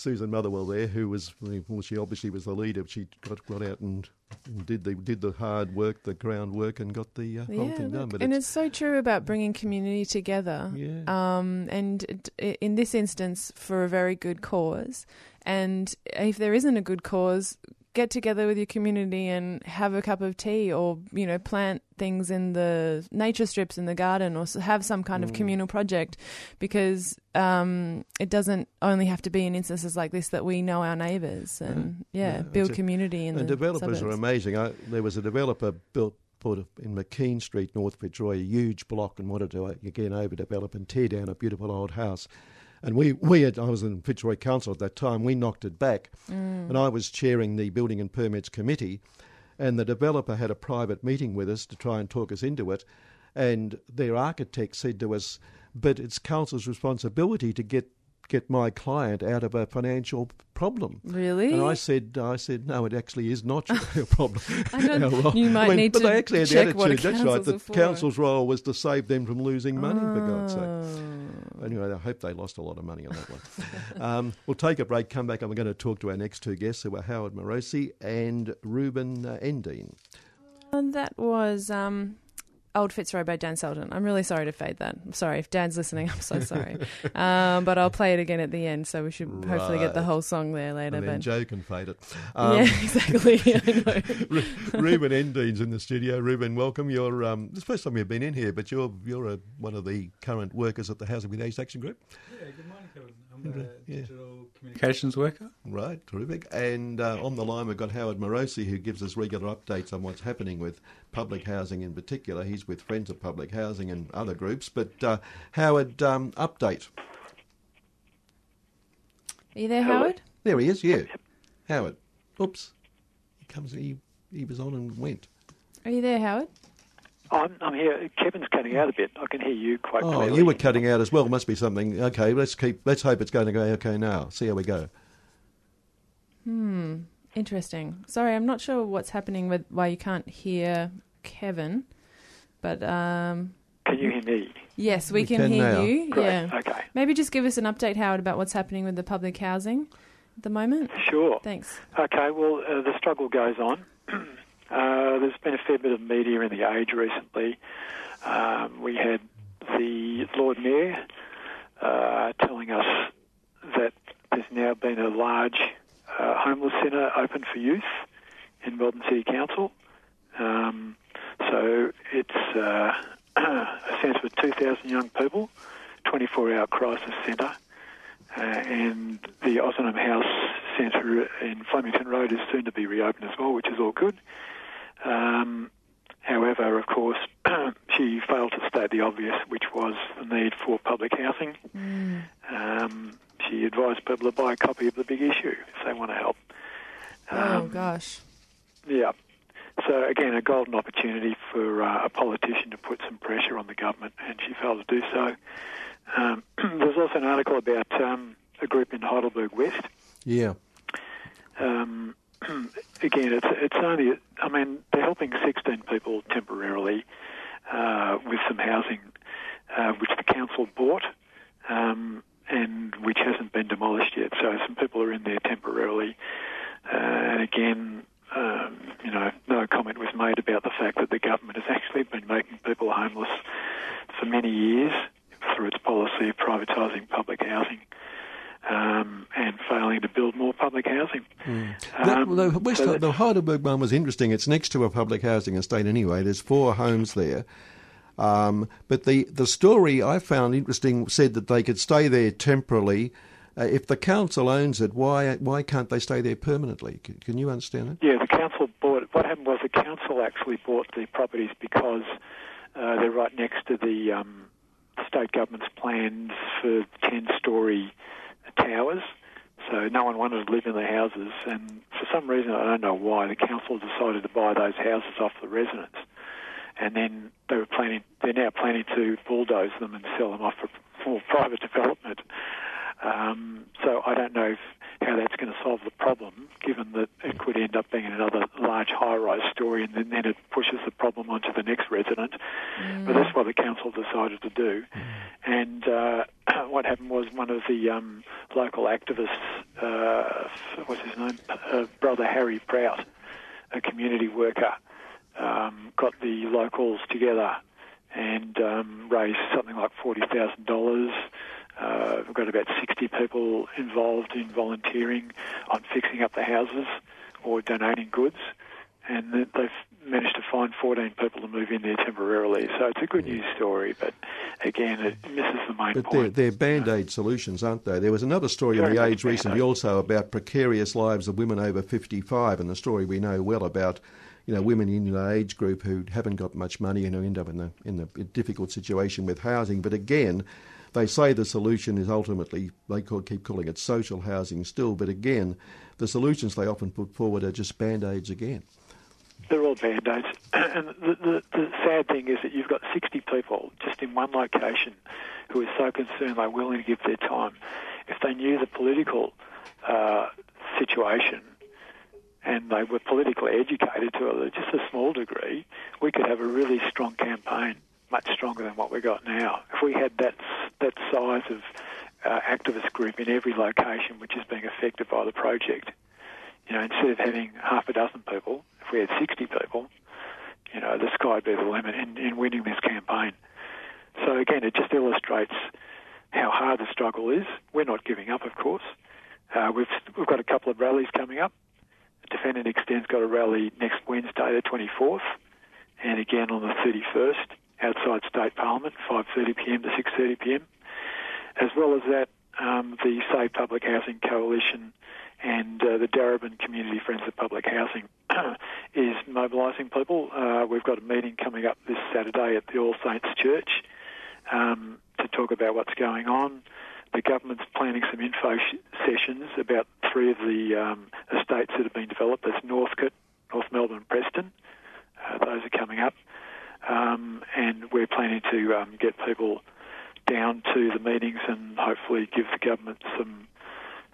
Susan Motherwell there, who was well, she obviously was the leader. She got, got out and, and did the did the hard work, the groundwork, and got the uh, whole Yeah, thing done. But and it's, it's so true about bringing community together. Yeah. Um, and it- in this instance, for a very good cause. And if there isn't a good cause, get together with your community and have a cup of tea, or you know, plant things in the nature strips in the garden, or have some kind Mm. of communal project, because um, it doesn't only have to be in instances like this that we know our neighbours and yeah, Yeah, build community in and the developers are amazing. I, there was a developer built put in McKean Street, North Fitzroy, a huge block, and wanted to uh, again overdevelop and tear down a beautiful old house. And we, we had, I was in Fitzroy Council at that time, we knocked it back. Mm. And I was chairing the Building and Permits Committee, and the developer had a private meeting with us to try and talk us into it. And their architect said to us, But it's council's responsibility to get, get my client out of a financial problem. Really? And I said, I said, no, it actually is not your problem. I don't- role- you might I mean, need but to they actually had the check a attitude. That's right. The for. council's role was to save them from losing money, for God's sake. Anyway, I hope they lost a lot of money on that one. um, we'll take a break, come back, and we're going to talk to our next two guests, who are Howard Morosi and Ruben uh, Endine. And that was um, Old Fitzroy by Dan Sultan. I'm really sorry to fade that. I'm sorry. If Dan's listening, I'm so sorry. um, but I'll play it again at the end, so we should hopefully get the whole song there later. And then But Joe can fade it. Um, yeah, exactly. I know. Ru- Ruben Endine's in the studio. Ruben, welcome. You're um, it's the first time you've been in here, but you're you're a, one of the current workers at the Housing with Age Action Group. Yeah, good morning, Kevin. I'm Yeah. digital communications worker. Right, terrific. And uh, on the line, we've got Howard Morosi, who gives us regular updates on what's happening with public housing in particular. He's with Friends of Public Housing and other groups. But uh, Howard, um, update. Are you there, Howard? There he is. Yeah, Howard. Oops, he comes. He he was on and went. Are you there, Howard? I'm, I'm here. Kevin's cutting out a bit. I can hear you quite Oh, clearly. you were cutting out as well. Must be something. Okay, let's keep. Let's hope it's going to go okay now. See how we go. Hmm. Interesting. Sorry, I'm not sure what's happening with why you can't hear Kevin, but um, Can you hear me? yes, we, We can, can hear now. you. Great. Yeah. Okay. Maybe just give us an update, Howard, about what's happening with the public housing at the moment. Sure. Thanks. Okay. Well, uh, the struggle goes on. uh, there's been a fair bit of media in the age recently. Um, we had the Lord Mayor uh, telling us that there's now been a large uh, homeless centre open for youth in Melbourne City Council. Um, so it's uh, a centre for 2,000 young people, 24-hour crisis centre, uh, and the Ozanam House Centre in Flemington Road is soon to be reopened as well, which is all good. Um, however, of course, she failed to state the obvious, which was the need for public housing. Um, she advised people to buy a copy of the big issue if they want to help. oh Um, gosh. yeah. So again, a golden opportunity for uh, a politician to put some pressure on the government, and she failed to do so. Um, there's also an article about um, a group in Heidelberg West. Yeah. Um, again, it's it's only. I mean, they're helping 16 people temporarily uh, with some housing, uh, which the council bought, um, and which hasn't been demolished yet. So some people are in there temporarily, uh, and again. Um, you know, no comment was made about the fact that the government has actually been making people homeless for many years through its policy of privatising public housing. Um, and failing to build more public housing. That, So the Heidelberg one was interesting. It's next to a public housing estate anyway. There's four homes there. Um, but the, the story I found interesting said that they could stay there temporarily. Uh, if the council owns it, why why can't they stay there permanently? Can, can you understand that? Yeah, the council bought. What happened was the council actually bought the properties because uh, they're right next to the um, state government's plans for ten-story towers. So no one wanted to live in the houses, and for some reason I don't know why the council decided to buy those houses off the residents, and then they were planning. They're now planning to bulldoze them and sell them off for, for private development. Um, so I don't know if, how that's going to solve the problem, given that it could end up being another large high-rise story, and then, then it pushes the problem onto the next resident. But that's what the council decided to do. And uh, what happened was one of the um, local activists, uh, what's his name, uh, brother Harry Prout, a community worker, um, got the locals together and um, raised something like forty thousand dollars. Uh, we've got about 60 people involved in volunteering on fixing up the houses or donating goods, and they've managed to find 14 people to move in there temporarily. So it's a good news story, but again, it misses the main But they're, point. they're band-aid solutions, aren't they? There was another story in the Age recently also about precarious lives of women over 55, and the story we know well about, you know, women in the age group who haven't got much money and who end up in a, in a difficult situation with housing. But again, they say the solution is ultimately, they keep calling it social housing still, but again, the solutions they often put forward are just band-aids again. They're all band-aids. And the, the, the sad thing is that you've got 60 people just in one location who are so concerned they're willing to give their time. If they knew the political uh, situation and they were politically educated to a, just a small degree, we could have a really strong campaign, much stronger than what we've got now. If we had that, that size of uh, activist group in every location which is being affected by the project, you know, instead of having half a dozen people, if we had 60 people, you know, the sky'd be the limit in, in winning this campaign. So again, it just illustrates how hard the struggle is. We're not giving up, of course. Uh, we've we've got a couple of rallies coming up. Defend and Extend's got a rally next Wednesday, the 24th, and again on the 31st outside State Parliament, 5:30 p.m. to 6:30 p.m. As well as that, um, the Save Public Housing Coalition and uh, the Darebin Community Friends of Public Housing is mobilising people. Uh, we've got a meeting coming up this Saturday at the All Saints Church um, to talk about what's going on. The government's planning some info sh- sessions about three of the um, estates that have been developed. That's Northcote, North Melbourne, Preston. Uh, those are coming up. Um, and we're planning to um, get people down to the meetings and hopefully give the government some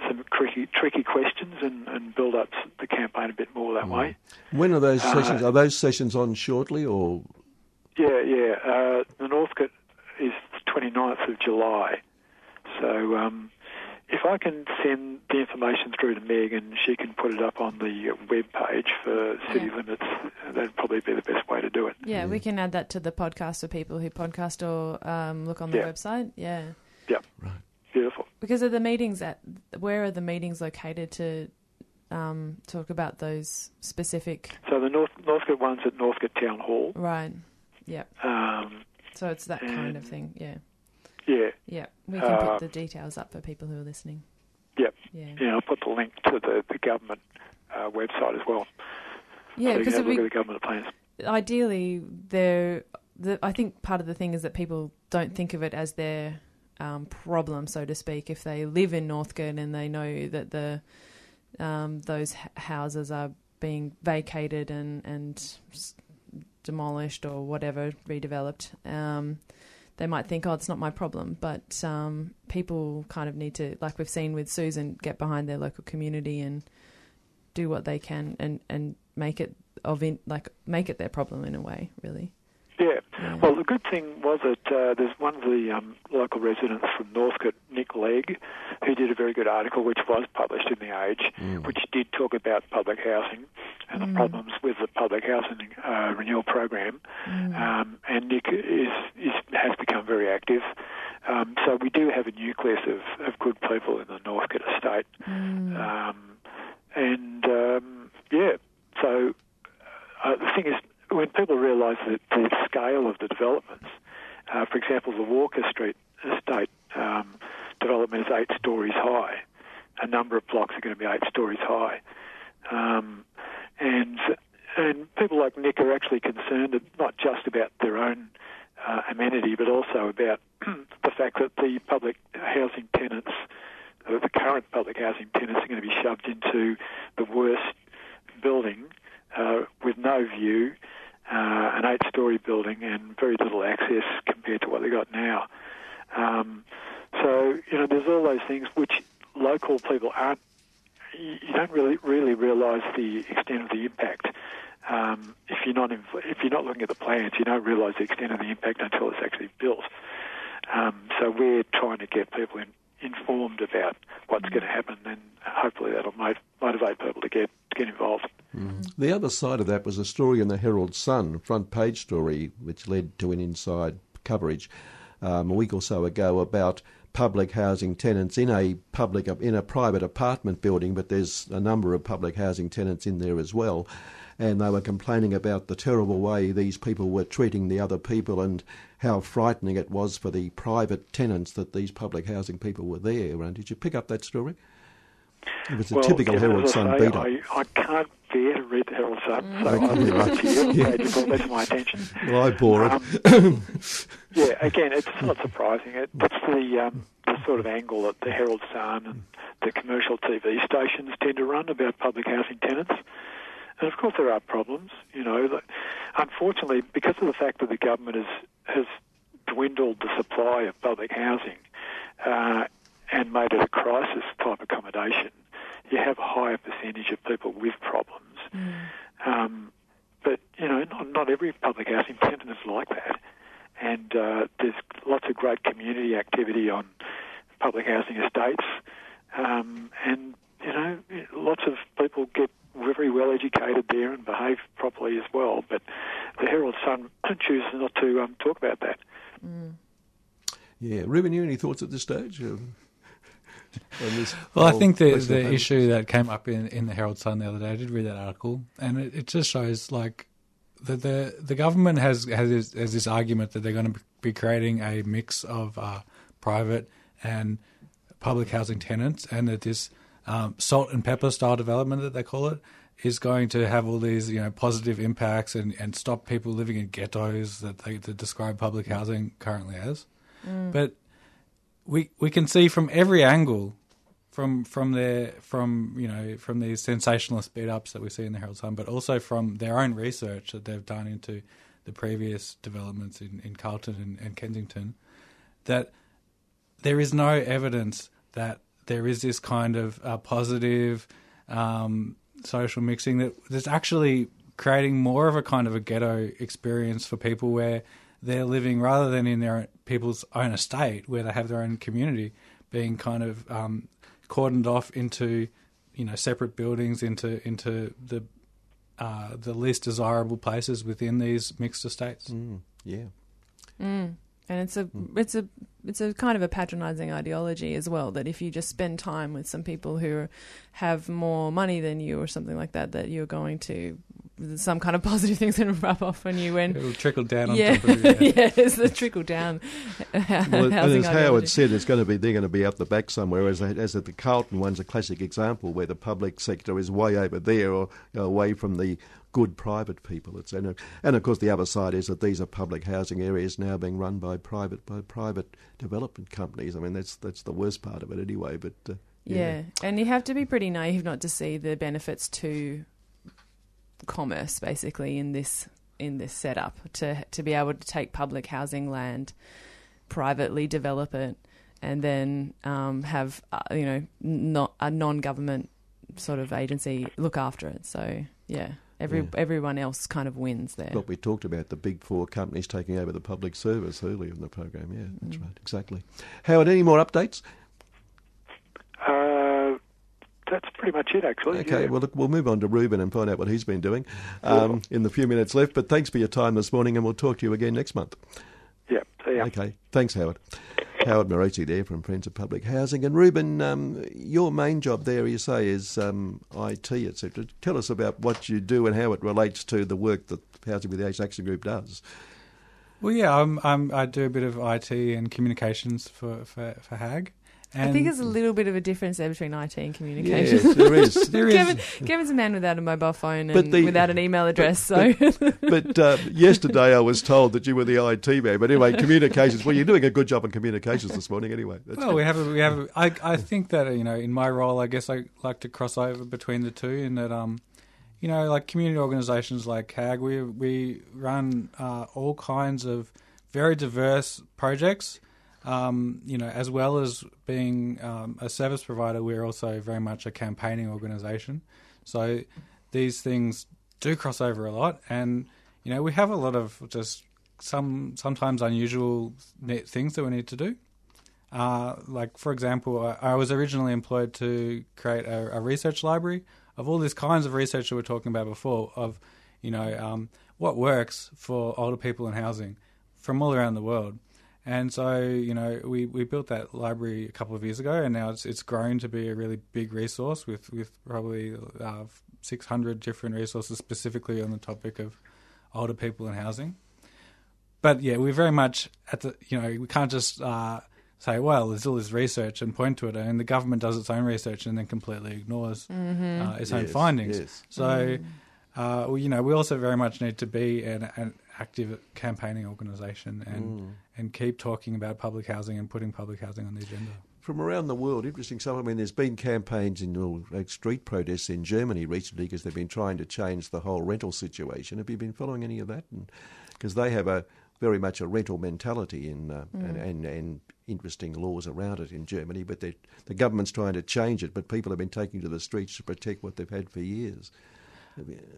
some tricky tricky questions and, and build up the campaign a bit more that way. When are those Uh, sessions? Are those sessions on shortly or? Yeah, yeah. Uh, the Northcote is 29th of July. So um, if I can send the information through to Meg and she can put it up on the web page for City Yeah. Limits, that'd probably be the best way to do it. Yeah, we can add that to the podcast for people who podcast or um, look on the Yeah. website. Yeah. Yep. Beautiful. Because of the meetings at where are the meetings located to um, talk about those specific So the North Northcote one's at Northcote Town Hall. right? Yep. Um, So it's that kind of thing. Yeah. Yeah, Yeah. We can Uh, put the details up for people who are listening. Yep. Yeah. yeah. I'll put the link to the, the government uh, website as well. Yeah, because can have a we, look at the government plans. ideally, there. The, I think part of the thing is that people don't think of it as their um, problem, so to speak. If they live in Northcote and they know that the um, those h- houses are being vacated and and demolished or whatever, redeveloped, um, they might think, "Oh, it's not my problem." But um, people kind of need to, like we've seen with Susan, get behind their local community and do what they can and and make it of in, like make it their problem in a way, really. Yeah. Yeah. Well, the good thing was that uh, there's one of the um, local residents from Northcote, Nick Legg, who did a very good article which was published in The Age, which did talk about public housing and the problems with the public housing uh, renewal program. Um, and Nick is, is has become very active. Um, so we do have a nucleus of, of good people in the Northcote estate. Um, and um, yeah, so uh, the thing is, when people realise that the scale of the developments, uh, for example, the Walker Street estate um, development is eight stories high. A number of blocks are going to be eight stories high. Um, and and people like Nick are actually concerned not just about their own uh, amenity, but also about the fact that the public housing tenants, uh, the current public housing tenants, are going to be shoved into the worst building uh, with no view, uh, an eight-story building, and very little access compared to what they got now. Um, so you know, there's all those things which local people aren't. You don't really really realise the extent of the impact. Um, if you're not inv- if you're not looking at the plans, you don't realise the extent of the impact until it's actually built. Um, so we're trying to get people in, informed about what's going to happen, and hopefully that'll mot- motivate people to get to get involved. The other side of that was a story in the Herald Sun, front page story, which led to an inside coverage um, a week or so ago about public housing tenants in a public in a private apartment building, but there's a number of public housing tenants in there as well. And they were complaining about the terrible way these people were treating the other people and how frightening it was for the private tenants that these public housing people were there. And did you pick up that story? It was a well, typical Herald Sun beat up. I, I can't bear to read the Herald Sun, so I'm right. glad to you. Glad you brought that to my attention. Well, I bore it. Um, yeah, again, it's not surprising. It, it's the, um, the sort of angle that the Herald Sun and the commercial TV stations tend to run about public housing tenants. And of course, there are problems. You know, unfortunately, because of the fact that the government has has dwindled the supply of public housing uh, and made it a crisis type accommodation, you have a higher percentage of people with problems. Um, but you know, not, not every public housing tenant is like that, and uh, there's lots of great community activity on public housing estates, um, and you know, lots of people get very well educated there and behave properly as well. But the Herald Sun chooses not to um, talk about that. Yeah, Ruben, you any thoughts at this stage? um, on this Well, I think the the homeless- issue that came up in, in the Herald Sun the other day, I did read that article, and it, it just shows like the the the government has has this, has this argument that they're going to be creating a mix of uh, private and public housing tenants, and that this um, salt and pepper style development that they call it is going to have all these you know positive impacts and, and stop people living in ghettos that they that describe public housing currently as. But we we can see from every angle from from their from you know from these sensationalist beat ups that we see in the Herald Sun, but also from their own research that they've done into the previous developments in, in Carlton and, and Kensington, that there is no evidence that there is this kind of uh, positive um, social mixing that that's actually creating more of a kind of a ghetto experience for people where they're living rather than in their people's own estate where they have their own community being kind of um, cordoned off into you know separate buildings into into the uh, the least desirable places within these mixed estates. Mm, yeah. And it's a it's a it's a kind of a patronizing ideology as well that if you just spend time with some people who have more money than you or something like that that you're going to some kind of positive things going to rub off on you when It'll trickle down on yeah top of it. yeah it's the trickle down Well, and housing as Howard said, it's going to be they're going to be out the back somewhere. As as the Carlton one's a classic example where the public sector is way over there or away from the good private people. It's and, and of course the other side is that these are public housing areas now being run by private by private development companies. I mean that's that's the worst part of it anyway. But uh, Yeah. and you have to be pretty naive not to see the benefits to commerce, basically, in this in this setup to to be able to take public housing land, privately develop it, and then um, have uh, you know not a non-government sort of agency look after it. So yeah, every Yeah. everyone else kind of wins there. What we talked about the big four companies taking over the public service earlier in the program. Yeah, Mm. that's right, exactly. Howard, any more updates? That's pretty much it, actually. Okay, yeah. well, look, we'll move on to Ruben and find out what he's been doing um, in the few minutes left. But thanks for your time this morning, and we'll talk to you again next month. yeah. See ya. Okay, thanks, Howard. Howard Maurizi there from Friends of Public Housing. And Ruben, um, your main job there, you say, is um, IT, etc. Tell us about what you do and how it relates to the work that Housing with the Age Action Group does. Well, yeah, I'm, I'm, I do a bit of IT and communications for, for, for HAG. I think there's a little bit of a difference there between IT and communications. Yes, there is. there is. Kevin, Kevin's a man without a mobile phone and the- without an email address, so But uh, yesterday I was told that you were the IT man. But anyway, communications. Well, you're doing a good job on communications this morning, anyway. Well, we have a, we have. A, I I think that you know, in my role, I guess I like to cross over between the two, in that um, you know, like community organisations like HAG, we we run uh, all kinds of very diverse projects. Um, you know, as well as being um, a service provider, we're also very much a campaigning organisation. So these things do cross over a lot, and you know, we have a lot of just some sometimes unusual things that we need to do. Uh, like, for example, I, I was originally employed to create a, a research library of all these kinds of research that we are talking about before, of, you know, um, what works for older people in housing from all around the world. And so, you know, we, we built that library a couple of years ago, and now it's it's grown to be a really big resource with with probably uh, 600 different resources specifically on the topic of older people and housing. But yeah, we're very much at the you know we can't just uh, say well there's all this research and point to it, and the government does its own research and then completely ignores uh, its own findings. yes. So. Uh, well, you know, we also very much need to be an, an active campaigning organisation and and keep talking about public housing and putting public housing on the agenda. From around the world, interesting stuff. I mean, there's been campaigns in like street protests in Germany recently because they've been trying to change the whole rental situation. Have you been following any of that? Because they have a very much a rental mentality in, uh, and, and and interesting laws around it in Germany. But the government's trying to change it. But people have been taking to the streets to protect what they've had for years.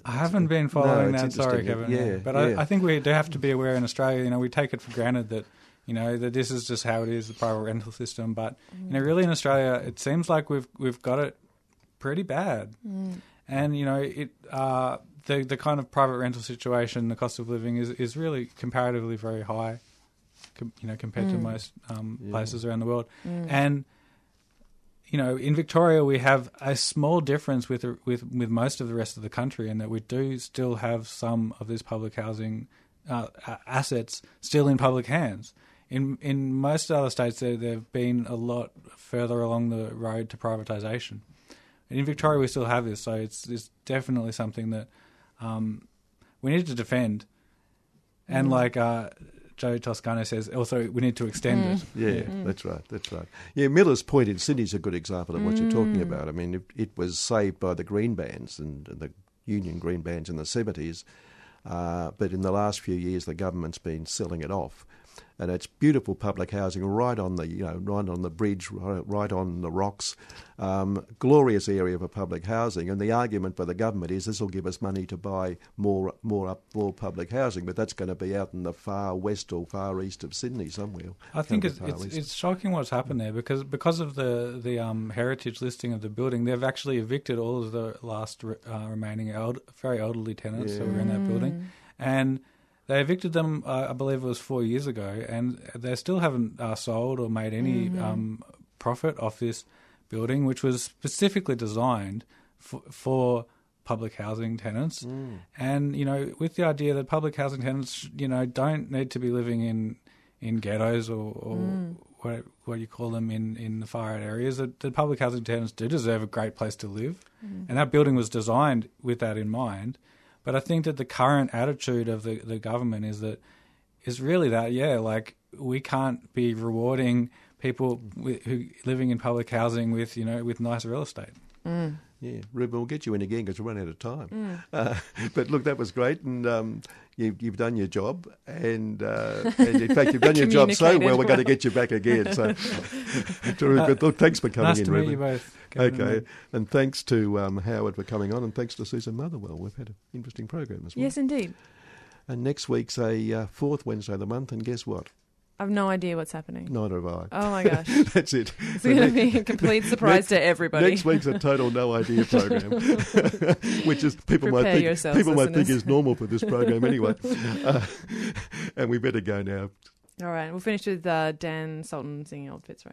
I haven't been following it's that. Sorry. Kevin. Yeah, but yeah. I, I think we do have to be aware in Australia. You know, we take it for granted that you know that this is just how it is, the private rental system. But you know, really in Australia, it seems like we've we've got it pretty bad. And you know, it uh, the the kind of private rental situation, the cost of living is is really comparatively very high. Com- you know, compared to most um, places around the world, and you know, in Victoria we have a small difference with with with most of the rest of the country, in that we do still have some of this public housing uh, assets still in public hands. In in most other states, there they've been a lot further along the road to privatisation. In Victoria, we still have this, so it's it's definitely something that um, we need to defend. And like uh, Joe Toscano says, also we need to extend mm. it. Yeah, mm. that's right. That's right. Yeah, Miller's Point in Sydney is a good example of what you're talking mm. about. I mean, it, it was saved by the green bands and the union green bands in the 70s, uh, but in the last few years, the government's been selling it off. And it's beautiful public housing right on the you know right on the bridge, right, right on the rocks, um, glorious area for public housing. And the argument for the government is this will give us money to buy more more up more public housing, but that's going to be out in the far west or far east of Sydney somewhere. I think it's it's, it's shocking what's happened there because because of the the um, heritage listing of the building, they've actually evicted all of the last re- uh, remaining eld- very elderly tenants that were in that building, and they evicted them. Uh, I believe it was four years ago, and they still haven't uh, sold or made any um, profit off this building, which was specifically designed for. for public housing tenants. And you know with the idea that public housing tenants you know don't need to be living in in ghettos or, or what what you call them in in the far out areas that, that public housing tenants do deserve a great place to live. And that building was designed with that in mind but I think that the current attitude of the the government is that is really that yeah like we can't be rewarding people with, who living in public housing with you know with nice real estate. Yeah, Ruben, we'll get you in again because we're running out of time. Uh, but look, that was great, and um, you, you've done your job, and, uh, and in fact, you've done your job so well. We're going to get you back again. So, terrific. Look, thanks for coming nice in, to meet you both Kevin Okay, Meg. and thanks to um, Howard for coming on, and thanks to Susan Motherwell. We've had an interesting program as well. yes, indeed. And next week's a uh, fourth Wednesday of the month, and guess what? I've no idea what's happening. Neither have I. Oh my gosh. That's it. It's So going to be a complete surprise to everybody. Next week's a total no idea program, which is people might think yourselves, people might think is normal for this program anyway. Uh, and we better go now. All right, we'll finish with uh, Dan Sultan singing Old Fitzroy.